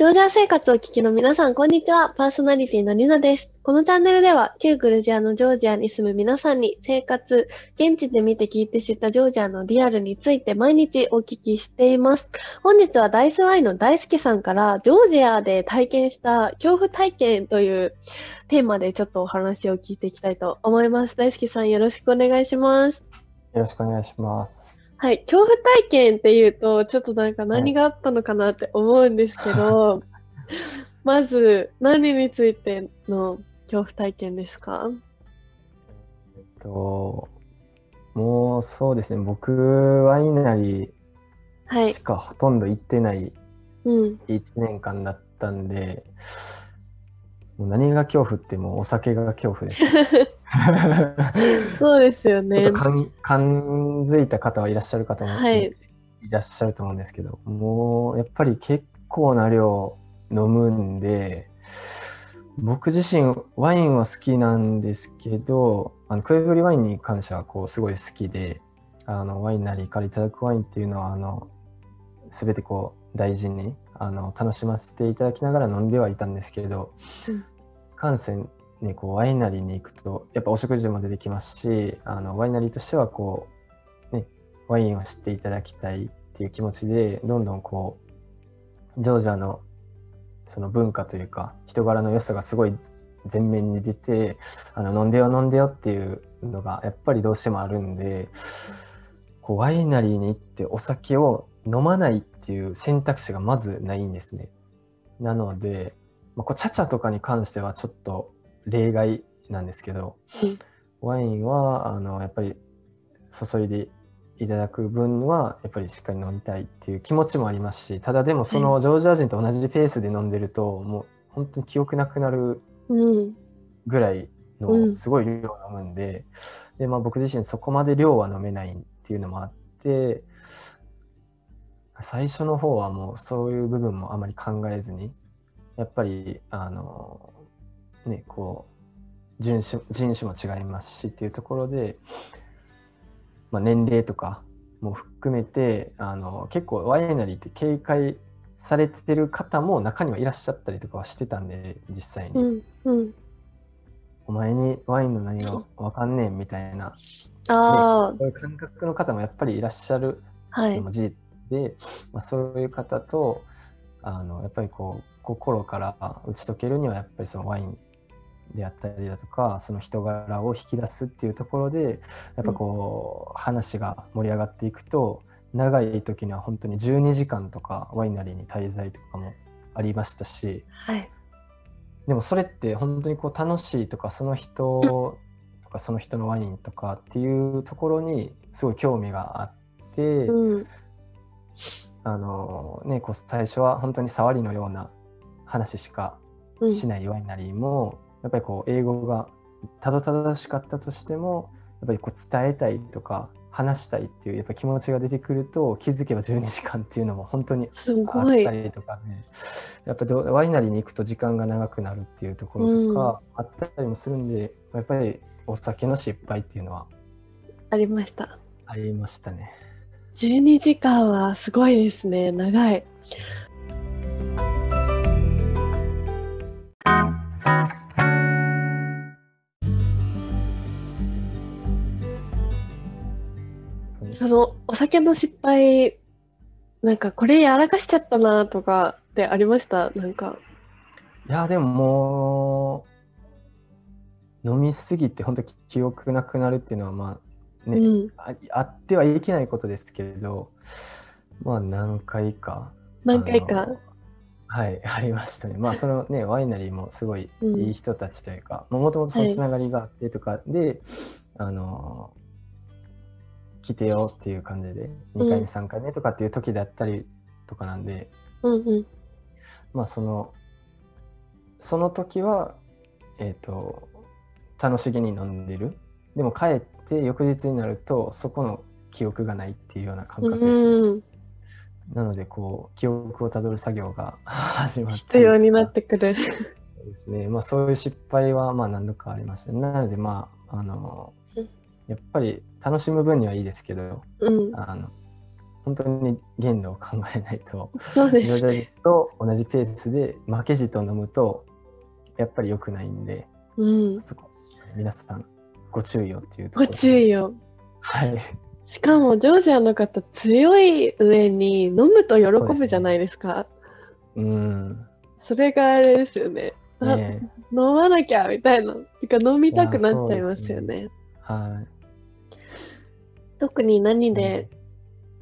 ジョージア生活を聞きの皆さん、こんにちは。パーソナリティのリナです。このチャンネルでは、旧グルジアのジョージアに住む皆さんに、生活、現地で見て聞いて知ったジョージアのリアルについて毎日お聞きしています。本日はダイスワイの大輔さんから、ジョージアで体験した恐怖体験というテーマでちょっとお話を聞いていきたいと思います。大輔さん、よろしくお願いします。よろしくお願いします。はい、恐怖体験っていうと、ちょっとなんか何があったのかなって思うんですけど、まず何についての恐怖体験ですか？えっと、もうそうですね、僕、はい。ーし、かほとんど行ってないうん、1年間だったんで、もう何が恐怖ってもうお酒が恐怖です。そうですよねちょっと。感感づいた方はいらっしゃるかと思う、はいいらっしゃると思うんですけど、もうやっぱり結構な量飲むんで、僕自身ワインは好きなんですけど、あのクエブリワインに関してはこうすごい好きで、あのワインなりからいただくワインっていうのはあの全てこう大事にあの楽しませていただきながら飲んではいたんですけれど、うん感染ね、こうワイナリーに行くとやっぱお食事も出てきますしあのワイナリーとしてはこう、ね、ワインを知っていただきたいっていう気持ちでどんどんこうジョージアのその文化というか人柄の良さがすごい前面に出てあの飲んでよ飲んでよっていうのがやっぱりどうしてもあるんでこうワイナリーに行ってお酒を飲まないっていう選択肢がまずないんですね。なので、まあ、こうチャチャとかに関してはちょっと例外なんですけど、うん。ワインはあのやっぱり注いでいただく分はやっぱりしっかり飲みたいっていう気持ちもありますしただでもそのジョージア人と同じペースで飲んでるともう本当に記憶なくなるうん、ぐらいうんのすごい量を飲むんで,、でまあ、僕自身そこまで量は飲めないっていうのもあって最初の方はもうそういう部分もあまり考えずにやっぱりあのねこう人種人種も違いますしっていうところで、まあ、年齢とかも含めてあの結構ワイナリーって警戒されてる方も中にはいらっしゃったりとかはしてたんで実際に。うん、うん。お前にワインの何がわかんねえみたいな、あそういう感覚の方もやっぱりいらっしゃるあ、はい。のも事実で、まあ、そういう方とあのやっぱりこう心から打ち解けるにはやっぱりそのワインであったりだとかその人柄を引き出すっていうところでやっぱこう、話が盛り上がっていくと長い時には本当に12時間とかワイナリーに滞在とかもありましたし。はい。でもそれって本当にこう楽しいとかその人とかその人のワインとかっていうところにすごい興味があって、うん、あのねこう最初は本当に触りのような話しかうん。しないワイナリーも、やっぱりこう英語がたどたどしかったとしてもやっぱりこう伝えたいとか話したいっていうやっぱ気持ちが出てくると気づけば12時間っていうのも本当にすあった。りとかねやっぱどワイナリーに行くと時間が長くなるっていうところとかあったりもするんで、やっぱりお酒の失敗っていうのはありました。ありましたね。12時間はすごいですね。長い。のお酒の失敗、なんかこれやらかしちゃったなとかってありました？なんか。いやでももう飲みすぎて本当記憶なくなるっていうのはまあね、うん。ああってはいけないことですけれどまあ何回か何回か？はい ありましたね。まあそのねワイナリーもすごいうん。いい人たちというかもともとそのつながりがあってとかで、あの来てよっていう感じで2回目3回目とかっていう時だったりとかなんで、うんうん。まあそのその時はえっ、と楽しげに飲んでるでも帰って翌日になるとそこの記憶がないっていうような感覚です、うん。なのでこう記憶をたどる作業が 始まって必要になってくる。そうですねまあそういう失敗はまあ何度かありましたなのでまああのうんやっぱり楽しむ分にはいいですけどうん。あの本当に限度を考えないと、そうですジョージア人と同じペースで負けじと飲むと、やっぱり良くないんで、うん。そこ、皆さん、ご注意をっていうとこごろ。注意を。はい。しかも、ジョージアの方、強い上に飲むと喜ぶじゃないですか。うん。それがあれですよね。あね飲まなきゃみたいな。てか飲みたくなっちゃいますすよね。はい。特に何で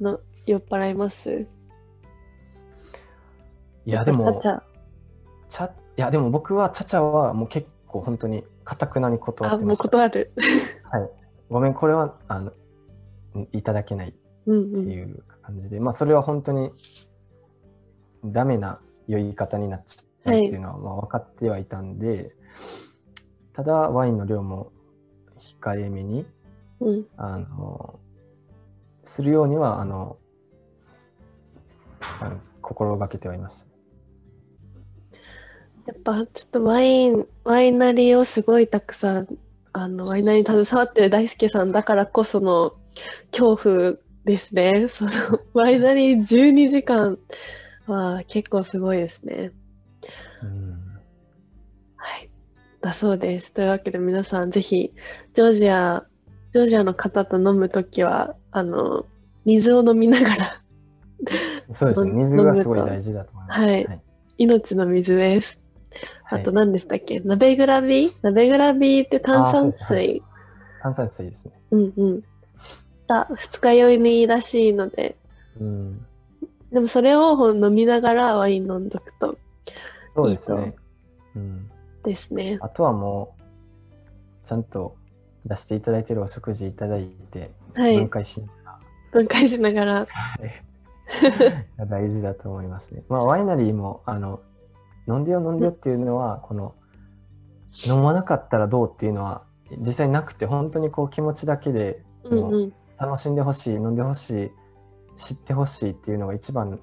の酔っ払います？いや、でもチ、ャちゃいや、でも僕は、チャチャはもう結構本当に、かたくなに断あ、もうってました。断る。はい。ごめん、これは、あの、いただけないうんってうん。いう感じで、まあ、それは本当に、ダメな酔い方になっちゃうっていうのは、まあ、分かってはいたんで、ただ、ワインの量も控えめに、うん、あの、するようには、あの、あの心がけてはいました。やっぱちょっとワイン、ワイナリーをすごいたくさん、あの、ワイナリーに携わってる大輔さんだからこその恐怖ですね。その、ワイナリー12時間は結構すごいですね。うんはい。だそうです。というわけで皆さんぜひ、ジョージア、ジョージアの方と飲むときは、あの、水を飲みながら、そうですね。飲水がすごい大事だと思います。はいはい。命の水です。はいあと何でしたっけ？鍋グラビー？鍋グラビーって炭酸水。炭酸水ですね。うんうん。だ二日酔いにいいらしいので、うん。でもそれを飲みながらワイン飲んどくとそうですいいね。うん。ですね。あとはもう、ちゃんと出していただいてるお食事いただいて、はい分。解しなが分解しながら。大事だと思いますね。まあ、ワイナリーも、あの、飲んでよ飲んでよっていうのは、この、飲まなかったらどうっていうのは、実際なくて、本当にこう気持ちだけでうんうん。楽しんでほしい、飲んでほしい、知ってほしいっていうのが一番、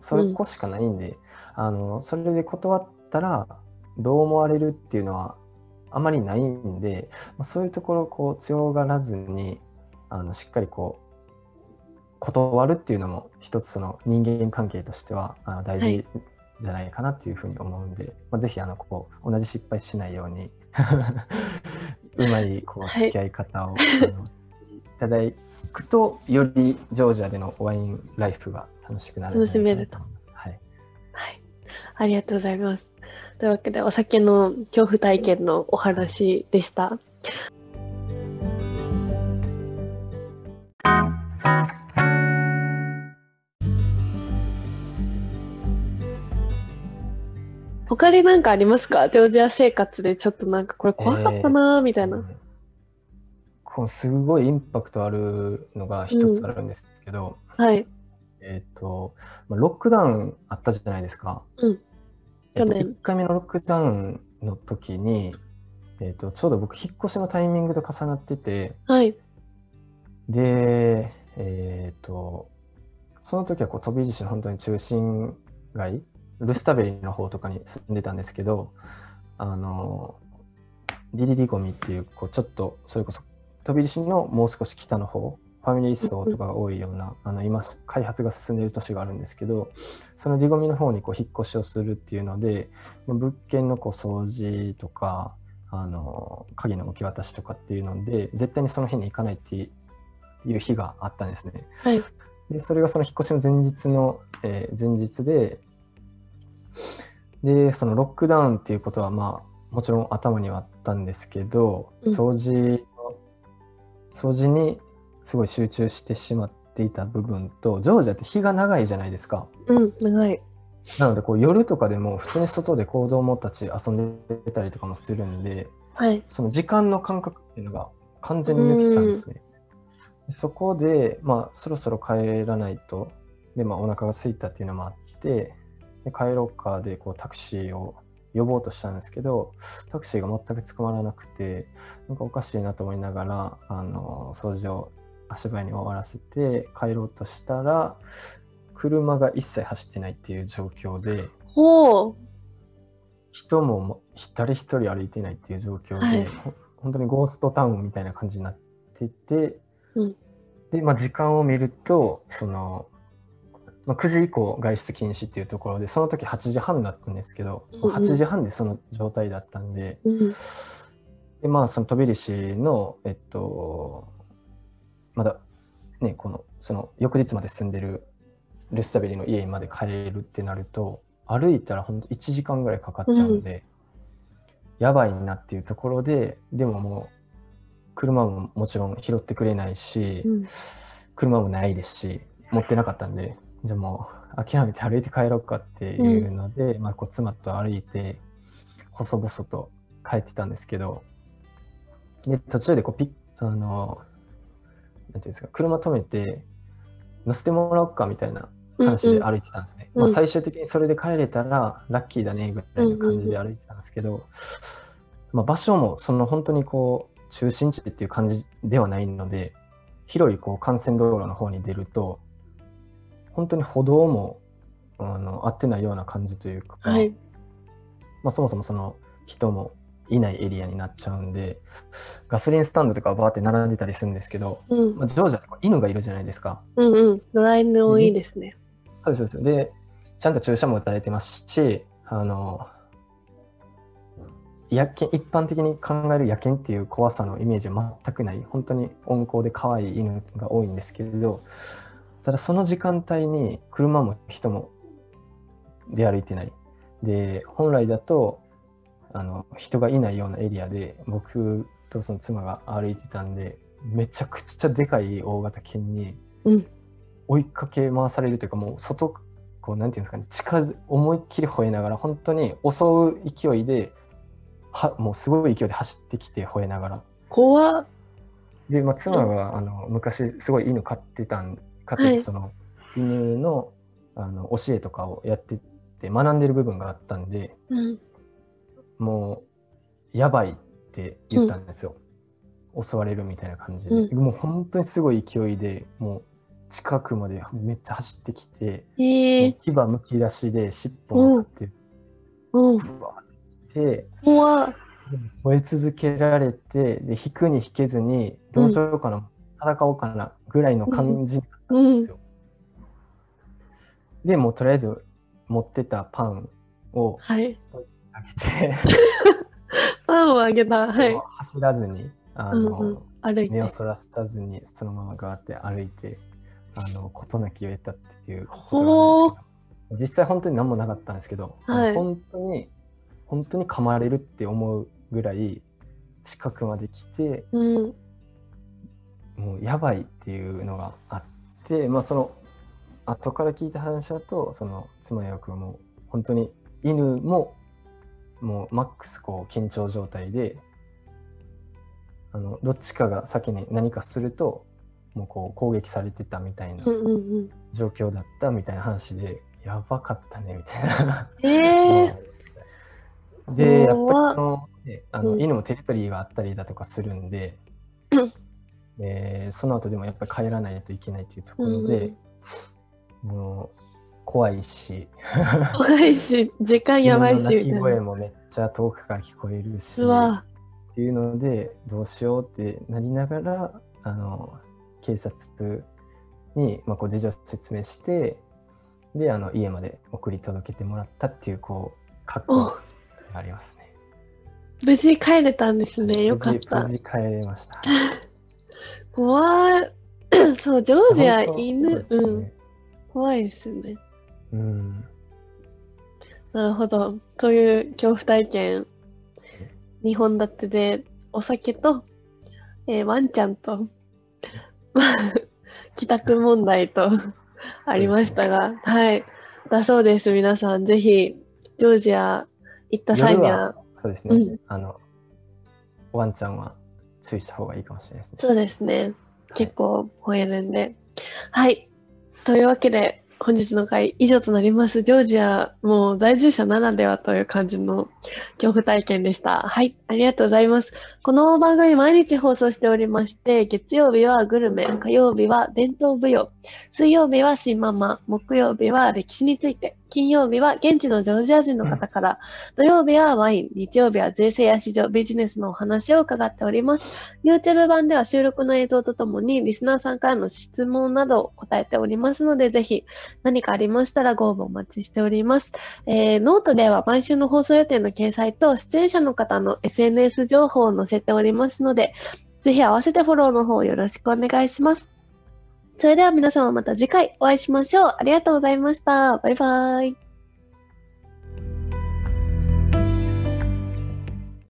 それこしかないんで、あの、それで断ったら、どう思われるっていうのはあまりないんで、まあそういうところをこう強がらずに、あの、しっかりこう、断るっていうのも一つその人間関係としてはあの大はい事じゃないかなっていうふうに思うんで、まあ、ぜひあのこう同じ失敗しないように うまいこうはい付き合い方を、あのいただくとよりジョージアでのワインライフが楽しくなるんじゃないかなと思います。はい、はい。ありがとうございます。というわけで、お酒の恐怖体験のお話でした。他に何かありますか？ジョージア生活でちょっとなんかこれ怖かったなーみたいな。うんこうすごいインパクトあるのが一つあるんですけど、はい。えっ、と、まあロックダウンあったじゃないですか。うんえっと去年1回目のロックダウンの時に、えっとちょうど僕引っ越しのタイミングと重なってて、はい。で、えっ、と、その時はこう飛び石の本当に中心街、ルスタベリの方とかに住んでたんですけど、あの、ディリリゴミっていう、こうちょっと、それこそ飛び石のもう少し北の方、ファミリー層とかが多いような、あの今、開発が進んでいる都市があるんですけど、そのディゴミの方にこう引っ越しをするっていうので、物件のこう掃除とか、あの鍵の受け渡しとかっていうので、絶対にその日に行かないっていう日があったんですね。はい。で、それがその引っ越しの前日の、えー前日で、で、そのロックダウンっていうことは、まあ、もちろん頭にはあったんですけど、うん掃除の、掃除にすごい集中してしまっていた部分と、ジョージアって日が長いじゃないですか。うん、長い。なので、こう夜とかでも普通に外で子供たち遊んでたりとかもするんで、はい。その時間の感覚っていうのが完全に抜けてたんですね。でそこで、まあ、そろそろ帰らないと、で、まあ、お腹が空いたっていうのもあって、で帰ろうかでこうタクシーを呼ぼうとしたんですけど、タクシーが全く捕まらなくて、なんかおかしいなと思いながら、あの、掃除を足早に終わらせて帰ろうとしたら、車が一切走ってないっていう状況で。人もも誰一人歩いてないっていう状況で、はいほ本当にゴーストタウンみたいな感じになってて、うんで、まあ、時間を見るとそのまあ、9時以降外出禁止っていうところでその時8時半だったんですけど、うんうん8時半でその状態だったんでうん。でまあその飛び石のえっとまだねこのその翌日まで住んでるルスタベリの家まで帰るってなると歩いたら本当1時間ぐらいかかっちゃうんで、やばいなっていうところででももう車ももちろん拾ってくれないし、うん。車もないですし持ってなかったんでじゃあもう諦めて歩いて帰ろうかっていうので、まあ、こう妻と歩いて細々と帰ってたんですけどで途中でこうピッあのなんていうんですか車止めて乗せてもらおうかみたいな話で歩いてたんですね、うん。まあ、最終的にそれで帰れたらラッキーだねぐらいの感じで歩いてたんですけど、まあ、場所もその本当にこう中心地っていう感じではないので広いこう幹線道路の方に出ると本当に歩道もあの合ってないような感じというか、はい。まあ、そもそもその人もいないエリアになっちゃうんでガソリンスタンドとかはバーって並んでたりするんですけど、うんまあ、ジョージアってこう犬がいるじゃないですか。うんうん。野良犬多いですね。そうですそうです。で、ちゃんと注射も打たれてますし、あの、野犬、一般的に考える野犬っていう怖さのイメージは全くない、本当に温厚で可愛い犬が多いんですけれど、ただその時間帯に車も人も出歩いてない。で、本来だと、あの人がいないようなエリアで僕とその妻が歩いてたんでめちゃくちゃでかい大型犬にうん。追いかけ回されるというかもう外こうなんていうんですかね近づ思いっきり吠えながら本当に襲う勢いではもうすごい勢いで走ってきて吠えながら怖っ。で、まあ、妻があの昔すごい犬飼ってたん飼ってて、はいその犬のあの教えとかをやってて学んでる部分があったんでうん。もうやばいって言ったんですよ、襲われるみたいな感じで、うもう本当にすごい勢いでもう近くまでめっちゃ走ってきて、ええ牙むき出しで尻尾も立ってうん。ブワーってきて。吠え続けられてで引くに引けずにどうしようかな、戦おうかなぐらいの感じだったんですよ。でもうとりあえず持ってたパンをはい。あげて、パンをあげた。はい。走らずにあの、うんうん。目を。そらさずにそのままガーって歩いてあの事なきを得たっていうことなんですけど実際本当に何もなかったんですけど、はい本当に本当に噛まれるって思うぐらい近くまで来てうん。もうやばいっていうのがあってまあその後から聞いた話だとその妻よくもう本当に犬ももうマックスこう緊張状態であのどっちかが先に何かするともうこう攻撃されてたみたいな。状況だったみたいな話で、やばかったねみたいな。ええで、やっぱりの、ねあのうん。犬もテリトリーがあったりだとかするんで、うん。でその後でもやっぱり帰らないといけないっていうところで、もう怖いし、怖いし、時間やばいし、声な。もめっちゃ遠くから聞こえるし。っていうので、どうしようってなりながら、あの警察に、まあ、こう事情を説明して、で、あの家まで送り届けてもらったっていう、こう、格好がありますね。無事帰れたんですね。よかった無。事帰れました。怖い。そう、ジョージア、犬、うん。そうですね怖いですよね。うん。なるほど。こういう恐怖体験、2本立てで、お酒と、えーワンちゃんと、ま あ帰宅問題とありましたが、はい。だそうです。皆さん、ぜひ、ジョージア行った際には、そうですね、うんあの、ワンちゃんは注意した方がいいかもしれないですね。そうですね。結構吠えるんで。はい。というわけで、本日の回以上となります。ジョージア、もう在住者ならではという感じの恐怖体験でした。はい。ありがとうございます。この番組毎日放送しておりまして、月曜日はグルメ、火曜日は伝統舞踊、水曜日は新ママ、木曜日は歴史について、金曜日は現地のジョージア人の方から、土曜日はワイン、日曜日は税制や市場、ビジネスのお話を伺っております。YouTube 版では収録の映像とともに、リスナーさんからの質問などを答えておりますので、ぜひ何かありましたらご応募お待ちしております。えーノートでは毎週の放送予定の掲載と、出演者の方の SNS 情報を載せておりますので、ぜひ合わせてフォローの方よろしくお願いします。それでは皆様また次回お会いしましょう。ありがとうございました。バイバイ。